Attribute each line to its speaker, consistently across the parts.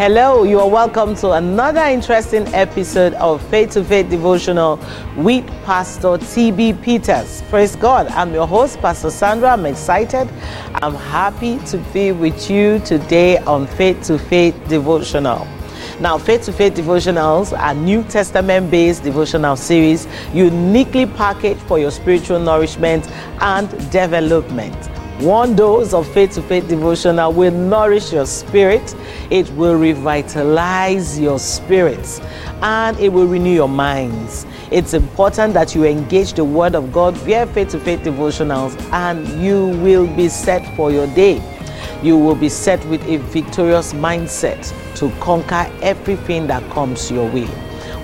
Speaker 1: Hello, you are welcome to another interesting episode of Faith to Faith Devotional with Pastor TB Peters. Praise God. I'm your host, Pastor Sandra. I'm excited. I'm happy to be with you today on Faith to Faith Devotional. Now, Faith to Faith devotionals are New Testament based devotional series uniquely packaged for your spiritual nourishment and development. One dose of faith to faith devotional will nourish your spirit, it will revitalize your spirits, and it will renew your minds. It's important that you engage the Word of God via faith to faith devotionals, and you will be set for your day. You will be set with a victorious mindset to conquer everything that comes your way.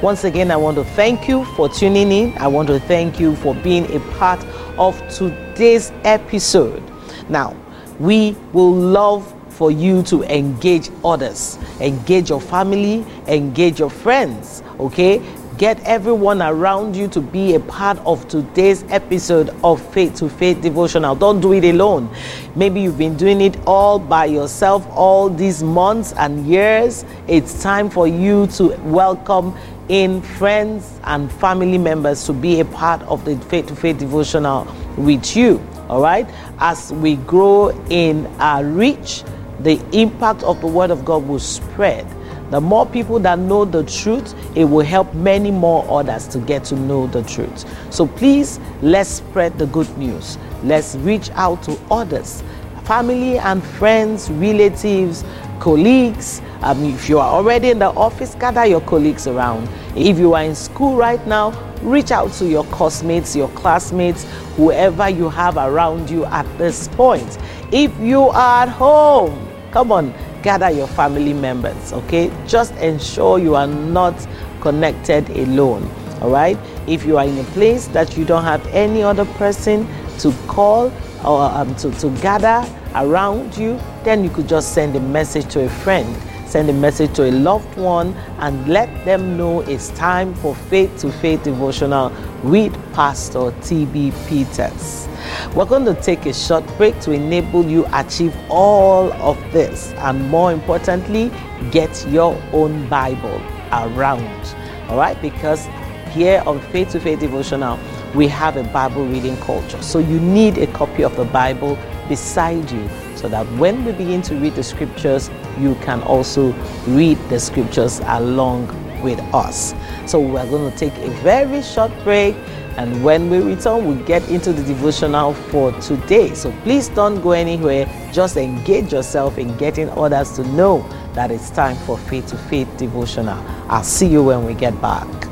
Speaker 1: Once again, I want to thank you for tuning in. I want to thank you for being a part of today's episode. Now, we will love for you to engage others, engage your family, engage your friends, okay? Get everyone around you to be a part of today's episode of Faith to Faith Devotional. Don't do it alone. Maybe you've been doing it all by yourself all these months and years. It's time for you to welcome in friends and family members to be a part of the Faith to Faith Devotional with you all right? As we grow in our reach the impact of the word of god will spread. The more people that know the truth it will help many more others to get to know the truth. So please let's spread the good news. Let's reach out to others family and friends relatives colleagues um, if you are already in the office gather your colleagues around if you are in school right now reach out to your classmates, your classmates, whoever you have around you at this point. If you are at home, come on, gather your family members, okay? Just ensure you are not connected alone, all right? If you are in a place that you don't have any other person to call or um, to, to gather around you, then you could just send a message to a friend send a message to a loved one and let them know it's time for faith to faith devotional with Pastor TB Peters. We're going to take a short break to enable you achieve all of this and more importantly, get your own Bible around. All right, because here on Faith to Faith Devotional, we have a Bible reading culture. So you need a copy of the Bible beside you so that when we begin to read the scriptures, you can also read the scriptures along with us. So we're going to take a very short break. And when we return, we'll get into the devotional for today. So please don't go anywhere. Just engage yourself in getting others to know that it's time for faith to faith devotional. I'll see you when we get back.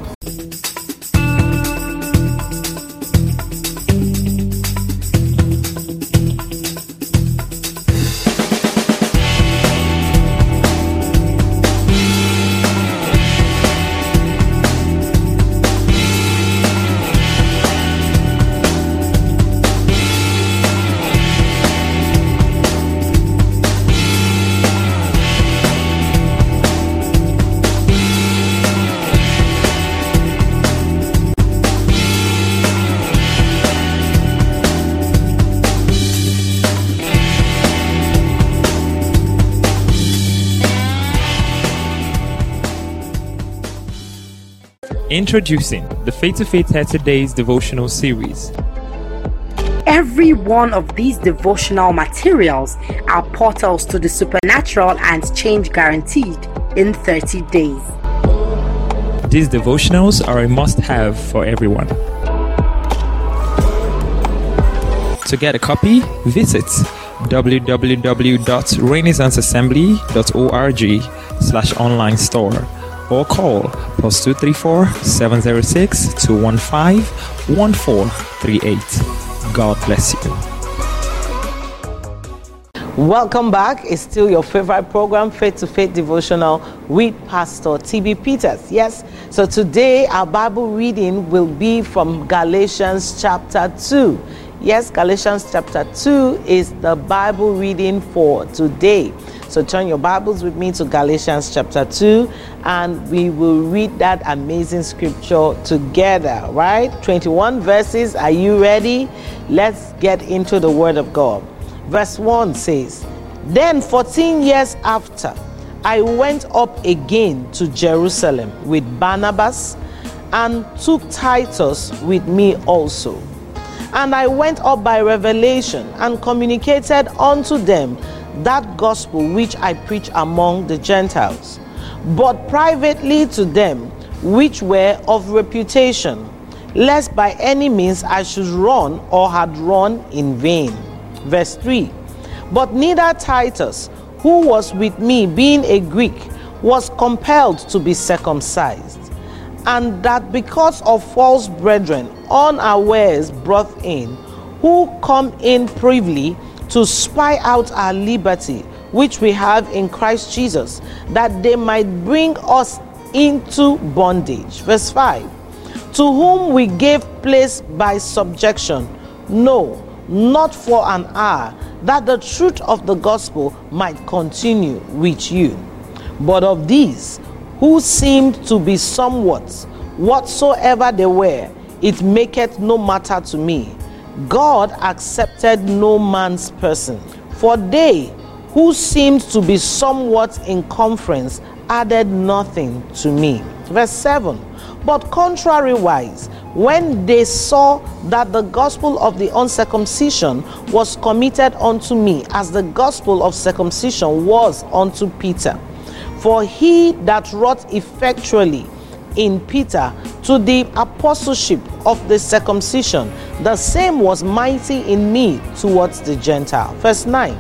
Speaker 2: Introducing the Faith to Faith 30 Days devotional series.
Speaker 3: Every one of these devotional materials are portals to the supernatural and change guaranteed in 30 days.
Speaker 2: These devotionals are a must have for everyone. To get a copy, visit www.renaissanceassembly.org slash online store or call plus 234 706 215 1438. God bless you.
Speaker 1: Welcome back. It's still your favorite program, Faith to Faith Devotional with Pastor TB Peters. Yes, so today our Bible reading will be from Galatians chapter 2. Yes, Galatians chapter 2 is the Bible reading for today. So turn your Bibles with me to Galatians chapter 2 and we will read that amazing scripture together, right? 21 verses. Are you ready? Let's get into the Word of God. Verse 1 says, Then 14 years after, I went up again to Jerusalem with Barnabas and took Titus with me also. And I went up by revelation and communicated unto them that gospel which I preach among the Gentiles, but privately to them which were of reputation, lest by any means I should run or had run in vain. Verse 3 But neither Titus, who was with me, being a Greek, was compelled to be circumcised and that because of false brethren unawares brought in, who come in privily to spy out our liberty, which we have in Christ Jesus, that they might bring us into bondage. Verse 5 To whom we gave place by subjection, no, not for an hour, that the truth of the gospel might continue with you. But of these, who seemed to be somewhat whatsoever they were, it maketh no matter to me. God accepted no man's person, for they who seemed to be somewhat in conference added nothing to me. Verse 7 But contrariwise, when they saw that the gospel of the uncircumcision was committed unto me, as the gospel of circumcision was unto Peter, for he that wrought effectually in Peter to the apostleship of the circumcision, the same was mighty in me towards the Gentile. Verse 9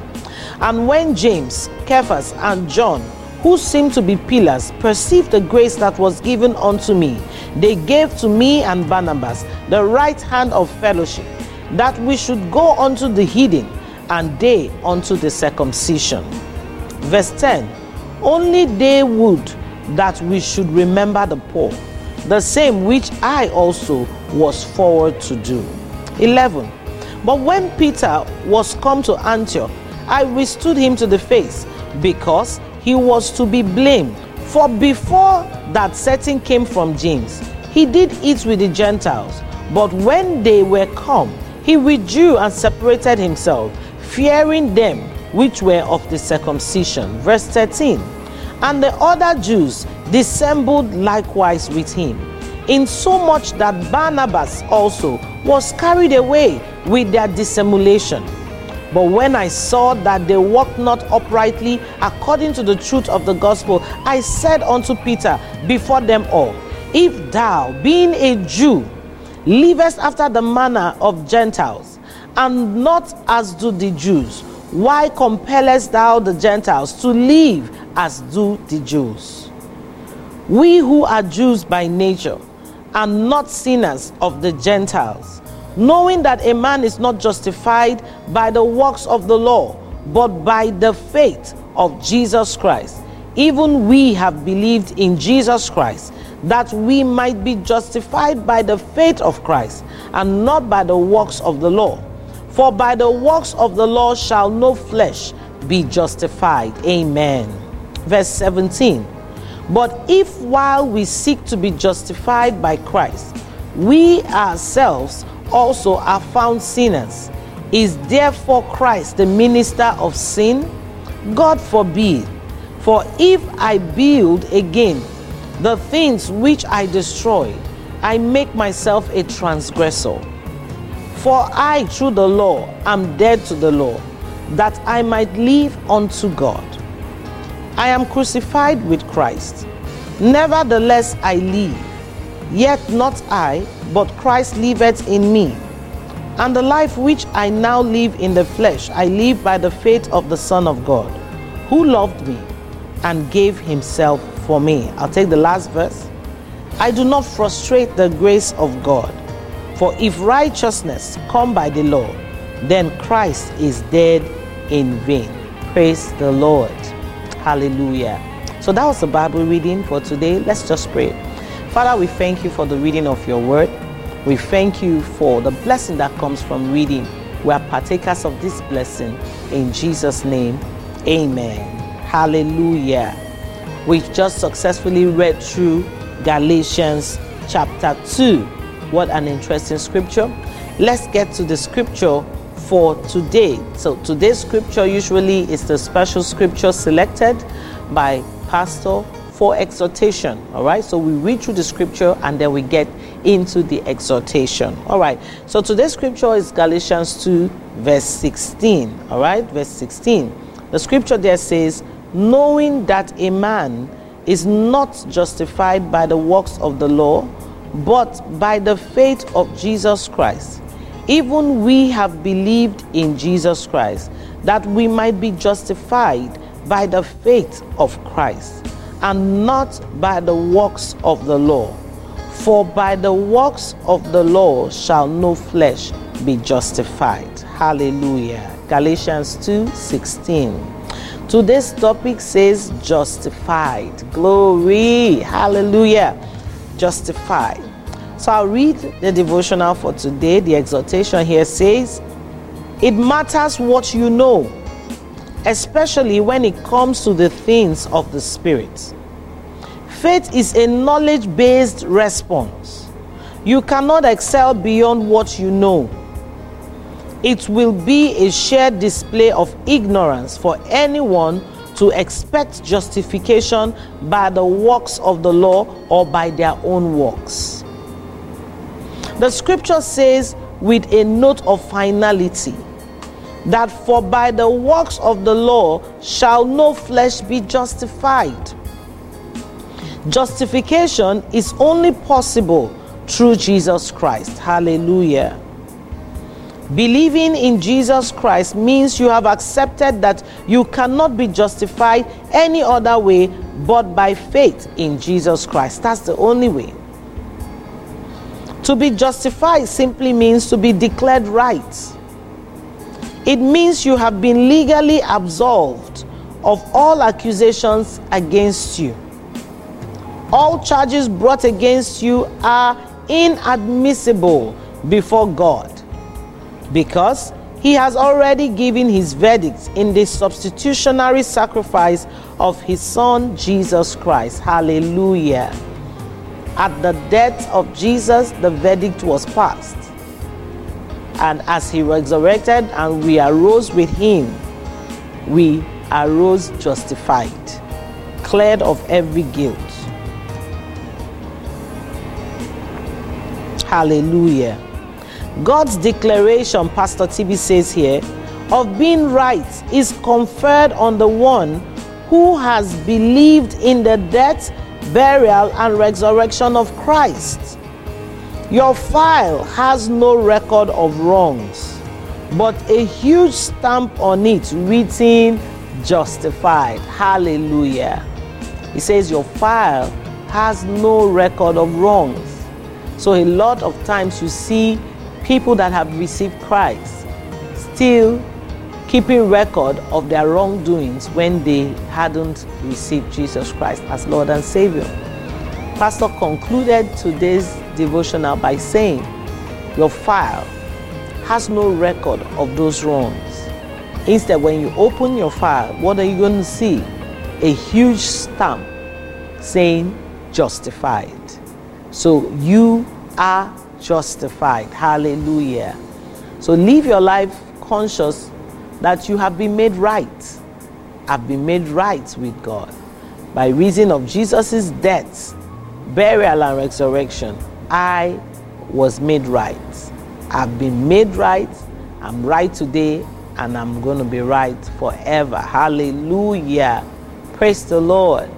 Speaker 1: And when James, Cephas, and John, who seemed to be pillars, perceived the grace that was given unto me, they gave to me and Barnabas the right hand of fellowship, that we should go unto the heathen, and they unto the circumcision. Verse 10 Only they would that we should remember the poor, the same which I also was forward to do. 11. But when Peter was come to Antioch, I withstood him to the face, because he was to be blamed. For before that setting came from James, he did eat with the Gentiles. But when they were come, he withdrew and separated himself, fearing them which were of the circumcision. Verse 13. And the other Jews dissembled likewise with him, insomuch that Barnabas also was carried away with their dissimulation. But when I saw that they walked not uprightly according to the truth of the gospel, I said unto Peter before them all, If thou, being a Jew, livest after the manner of Gentiles, and not as do the Jews, why compellest thou the Gentiles to live as do the Jews? We who are Jews by nature are not sinners of the Gentiles, knowing that a man is not justified by the works of the law, but by the faith of Jesus Christ. Even we have believed in Jesus Christ, that we might be justified by the faith of Christ, and not by the works of the law. For by the works of the law shall no flesh be justified. Amen. Verse 17. But if while we seek to be justified by Christ, we ourselves also are found sinners, is therefore Christ the minister of sin? God forbid. For if I build again the things which I destroyed, I make myself a transgressor. For I, through the law, am dead to the law, that I might live unto God. I am crucified with Christ. Nevertheless, I live. Yet not I, but Christ liveth in me. And the life which I now live in the flesh, I live by the faith of the Son of God, who loved me and gave himself for me. I'll take the last verse. I do not frustrate the grace of God. For if righteousness come by the law, then Christ is dead in vain. Praise the Lord. Hallelujah. So that was the Bible reading for today. Let's just pray. Father, we thank you for the reading of your word. We thank you for the blessing that comes from reading. We are partakers of this blessing. In Jesus' name, amen. Hallelujah. We've just successfully read through Galatians chapter 2. What an interesting scripture. Let's get to the scripture for today. So today's scripture usually is the special scripture selected by pastor for exhortation. All right, so we read through the scripture and then we get into the exhortation. All right, so today's scripture is Galatians 2, verse 16. All right, verse 16. The scripture there says, Knowing that a man is not justified by the works of the law, but by the faith of Jesus Christ. Even we have believed in Jesus Christ, that we might be justified by the faith of Christ, and not by the works of the law. For by the works of the law shall no flesh be justified. Hallelujah. Galatians 2 16. Today's topic says justified. Glory. Hallelujah. Justified. So I'll read the devotional for today. The exhortation here says, It matters what you know, especially when it comes to the things of the Spirit. Faith is a knowledge based response. You cannot excel beyond what you know it will be a shared display of ignorance for anyone to expect justification by the works of the law or by their own works. The scripture says, with a note of finality, that for by the works of the law shall no flesh be justified. Justification is only possible through Jesus Christ. Hallelujah. Believing in Jesus Christ means you have accepted that you cannot be justified any other way but by faith in Jesus Christ. That's the only way. To be justified simply means to be declared right. It means you have been legally absolved of all accusations against you. All charges brought against you are inadmissible before God because he has already given his verdict in the substitutionary sacrifice of his son Jesus Christ. Hallelujah. At the death of Jesus, the verdict was passed. And as he resurrected and we arose with him, we arose justified, cleared of every guilt. Hallelujah. God's declaration, Pastor TB says here, of being right is conferred on the one who has believed in the death, burial, and resurrection of Christ. Your file has no record of wrongs, but a huge stamp on it written justified. Hallelujah. He says your file has no record of wrongs. So a lot of times you see people that have received Christ still keeping record of their wrongdoings when they hadn't received Jesus Christ as Lord and Savior. Pastor concluded today's devotional by saying, Your file has no record of those wrongs. Instead, when you open your file, what are you going to see? A huge stamp saying justified. So you are justified. Hallelujah. So live your life conscious that you have been made right. Have been made right with God. By reason of Jesus' death, burial, and resurrection, I was made right. I've been made right. I'm right today, and I'm going to be right forever. Hallelujah. Praise the Lord.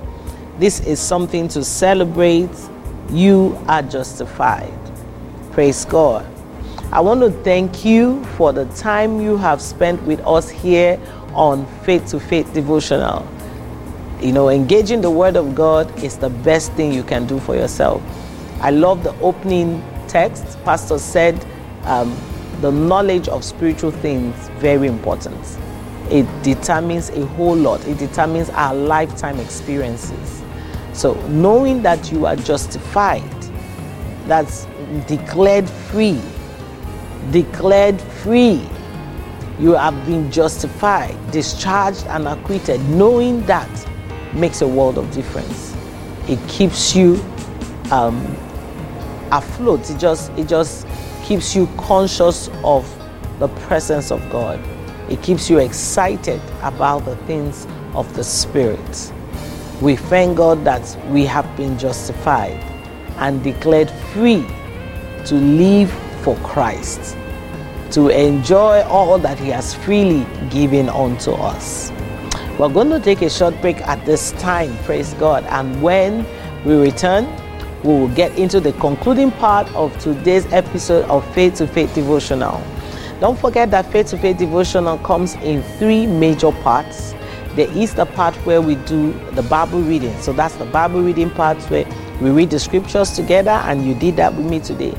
Speaker 1: This is something to celebrate. You are justified. Praise God. I want to thank you for the time you have spent with us here on Faith to Faith Devotional. You know, engaging the Word of God is the best thing you can do for yourself. I love the opening text. Pastor said um, the knowledge of spiritual things very important. It determines a whole lot. It determines our lifetime experiences. So knowing that you are justified, that's declared free. Declared free. You have been justified, discharged, and acquitted. Knowing that makes a world of difference. It keeps you um, afloat. It just it just keeps you conscious of the presence of God. It keeps you excited about the things of the Spirit. We thank God that we have been justified and declared free to live for Christ, to enjoy all that He has freely given unto us. We're going to take a short break at this time, praise God, and when we return, we will get into the concluding part of today's episode of Faith to Faith Devotional. Don't forget that Faith to Faith Devotional comes in three major parts. There is the part where we do the Bible reading. So that's the Bible reading part where we read the scriptures together, and you did that with me today.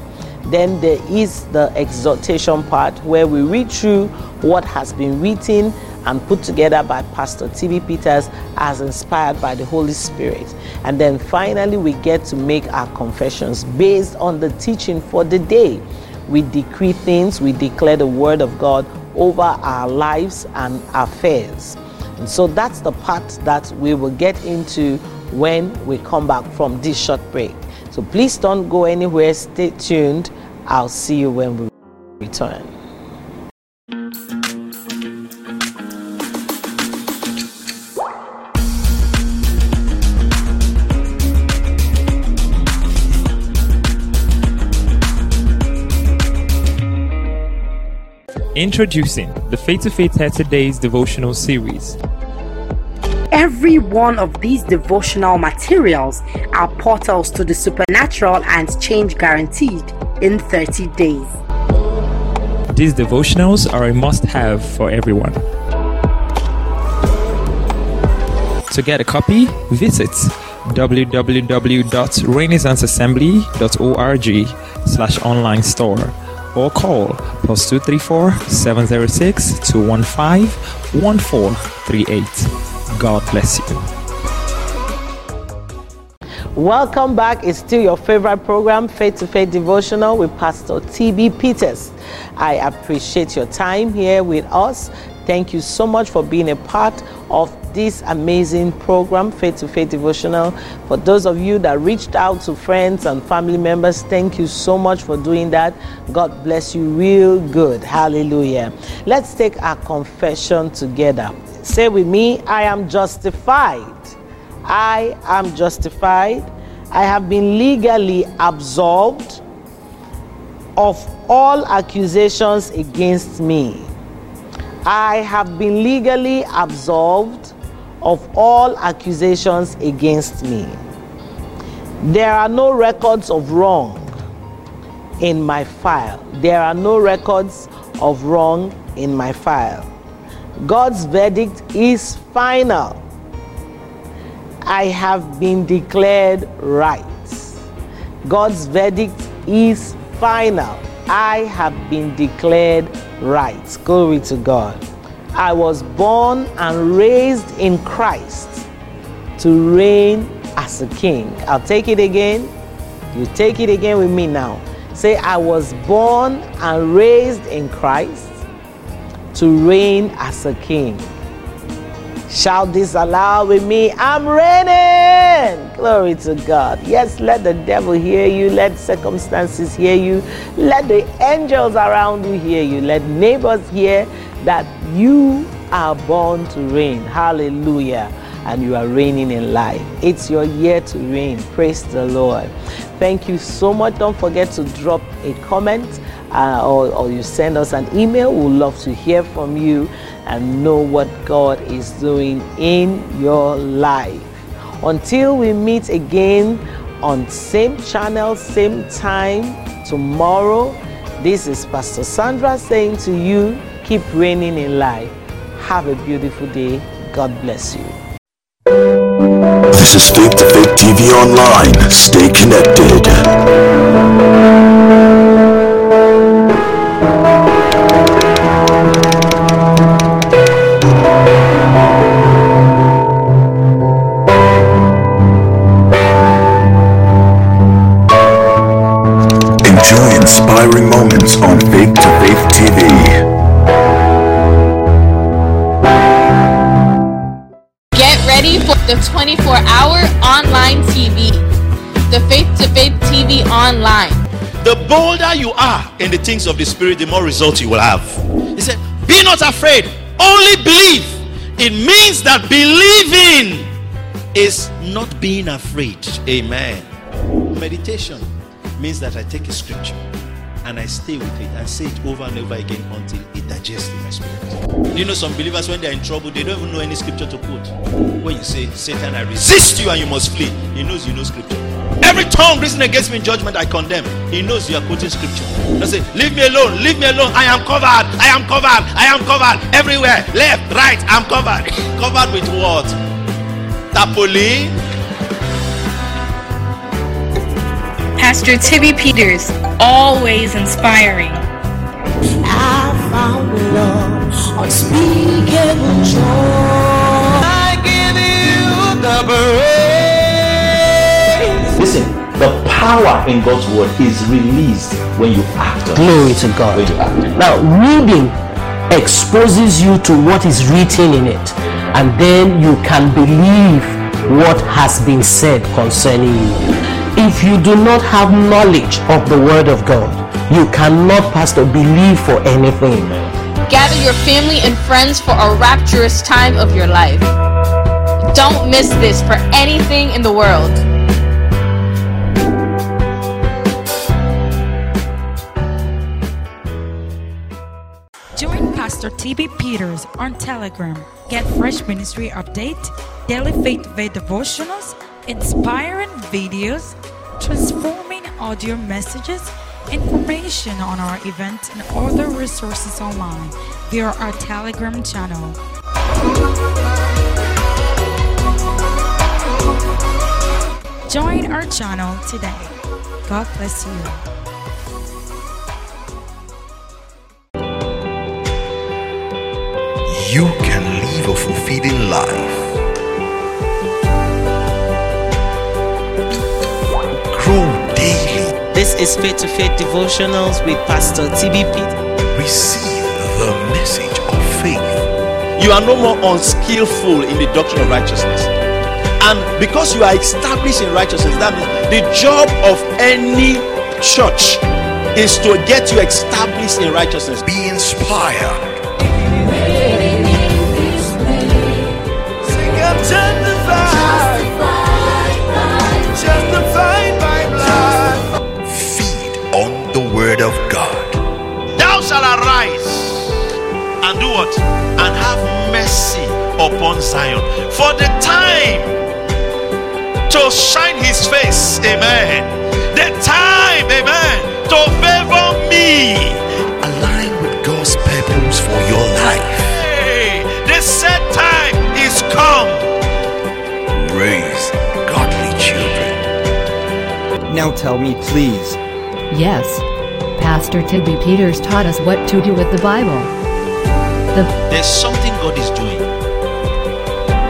Speaker 1: Then there is the exhortation part where we read through what has been written and put together by Pastor T.B. Peters as inspired by the Holy Spirit. And then finally, we get to make our confessions based on the teaching for the day. We decree things, we declare the Word of God over our lives and affairs. And so that's the part that we will get into when we come back from this short break. So please don't go anywhere, stay tuned. I'll see you when we return.
Speaker 2: Introducing the Faith to Faith 30 Days devotional series.
Speaker 3: Every one of these devotional materials are portals to the supernatural and change guaranteed in 30 days.
Speaker 2: These devotionals are a must have for everyone. To get a copy, visit www.renaissanceassembly.org slash online store or call plus 234 706 215 1438. God bless you.
Speaker 1: Welcome back. It's still your favorite program, Faith to Faith Devotional with Pastor TB Peters. I appreciate your time here with us. Thank you so much for being a part of this amazing program, Faith to Faith Devotional. For those of you that reached out to friends and family members, thank you so much for doing that. God bless you real good. Hallelujah. Let's take our confession together. Say with me, I am justified. I am justified. I have been legally absolved of all accusations against me. I have been legally absolved of all accusations against me. There are no records of wrong in my file. There are no records of wrong in my file. God's verdict is final. I have been declared right. God's verdict is final. I have been declared right. Glory to God. I was born and raised in Christ to reign as a king. I'll take it again. You take it again with me now. Say, I was born and raised in Christ to reign as a king. Shout this aloud with me. I'm reigning. Glory to God. Yes, let the devil hear you. Let circumstances hear you. Let the angels around you hear you. Let neighbors hear that you are born to reign. Hallelujah. And you are reigning in life. It's your year to reign. Praise the Lord. Thank you so much. Don't forget to drop a comment uh, or, or you send us an email. We'd love to hear from you and know what God is doing in your life. Until we meet again on same channel, same time tomorrow, this is Pastor Sandra saying to you, keep reigning in life. Have a beautiful day. God bless you.
Speaker 4: This is Faith to Faith TV Online. Stay connected. Moments on Faith to Faith TV.
Speaker 5: Get ready for the 24 hour online TV. The Faith to Faith TV online.
Speaker 6: the bolder you are in the things of the spirit, the more results you will have. He said, Be not afraid, only believe. It means that believing is not being afraid. Amen. Meditation means that I take a scripture and I stay with it and say it over and over again until it digests in my spirit. You know, some believers, when they're in trouble, they don't even know any scripture to quote. When you say, Satan, I resist you and you must flee, he knows you know scripture. Every tongue risen against me in judgment, I condemn. He knows you are quoting scripture. I say, Leave me alone, leave me alone. I am covered, I am covered, I am covered. Everywhere, left, right, I'm covered. covered with what? Tapoli.
Speaker 5: Pastor TB Peters, always inspiring.
Speaker 7: I found love unspeakable joy. I give you the praise.
Speaker 8: Listen, the power in God's word is released when you act.
Speaker 9: Glory to God.
Speaker 8: When you act.
Speaker 9: Now, reading exposes you to what is written in it, and then you can believe what has been said concerning you. If you do not have knowledge of the Word of God, you cannot, Pastor, believe for anything.
Speaker 5: Gather your family and friends for a rapturous time of your life. Don't miss this for anything in the world.
Speaker 10: Join Pastor TB Peters on Telegram. Get fresh ministry update, daily faith-based devotionals, inspiring videos, transforming audio messages, information on our events, and other resources online via our Telegram channel. Join our channel today. God bless you.
Speaker 4: You can live a fulfilling life.
Speaker 1: Is Faith to Faith Devotionals with Pastor TB Pete.
Speaker 4: Receive the message of faith.
Speaker 6: You are no more unskillful in the doctrine of righteousness. And because you are established in righteousness, that means the job of any church is to get you established in righteousness.
Speaker 4: Be inspired.
Speaker 6: And? And have mercy upon Zion. For the time to shine his face. Amen. The time, amen, to favor me.
Speaker 4: Align with God's purpose for your life.
Speaker 6: Hey, the set time is come.
Speaker 4: Raise godly children.
Speaker 11: Now tell me, please.
Speaker 12: Yes. Pastor TB Peters taught us what to do with the Bible. The
Speaker 6: There's something God is doing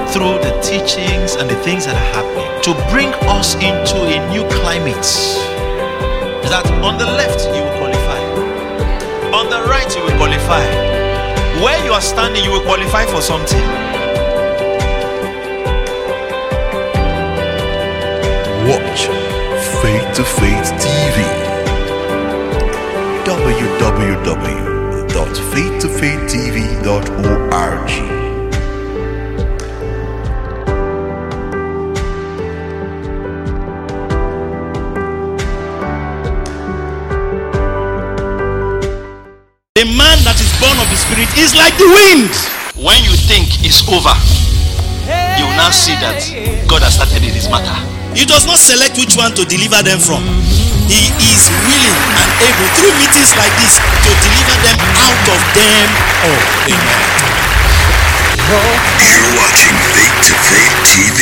Speaker 6: through the teachings and the things that are happening to bring us into a new climate. That on the left you will qualify, on the right you will qualify. Where you are standing, you will qualify for something.
Speaker 4: Watch Faith to Faith TV. www.faithtofaithtv.org.
Speaker 6: The man that is born of the Spirit is like the wind. When you think it's over, you will now see that God has started in this matter. He does not select which one to deliver them from. He is willing and able through meetings like this to deliver them out of them all. Amen.
Speaker 4: You're watching Faith to Faith TV.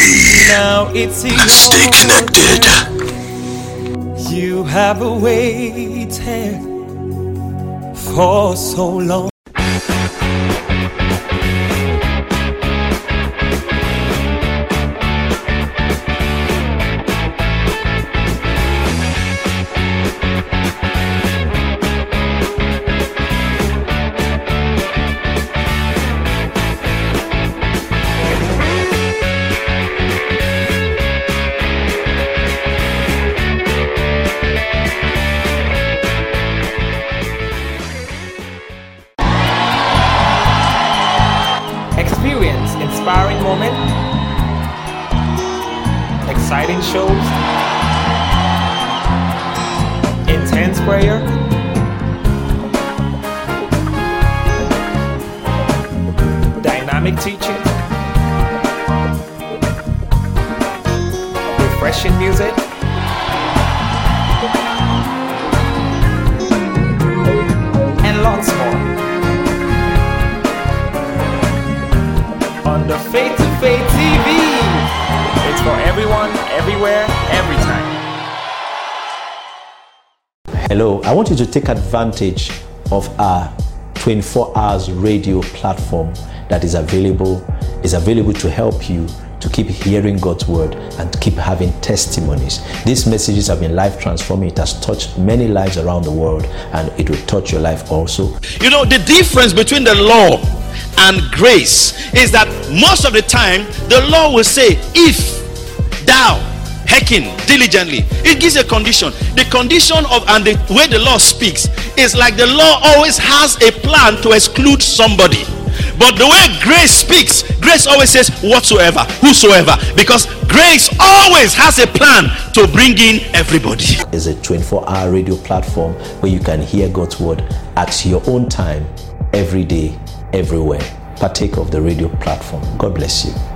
Speaker 7: Now it's in
Speaker 4: Stay
Speaker 7: your
Speaker 4: connected.
Speaker 7: You have waited for so long.
Speaker 2: Shows, intense prayer, dynamic teaching, refreshing music,
Speaker 8: Hello, I want you to take advantage of our 24 hours radio platform that is available is available to help you to keep hearing God's word and keep having testimonies. These messages have been life transforming. It has touched many lives around the world and it will touch your life also.
Speaker 6: You know, the difference between the law and grace is that most of the time the law will say, if thou hearken diligently, it gives a condition. The condition of and the way the law speaks is like the law always has a plan to exclude somebody. But the way grace speaks, grace always says whatsoever, whosoever, because grace always has a plan to bring in everybody.
Speaker 8: It's a 24 hour radio platform where you can hear God's word at your own time, every day, everywhere. Partake of the radio platform. God bless you.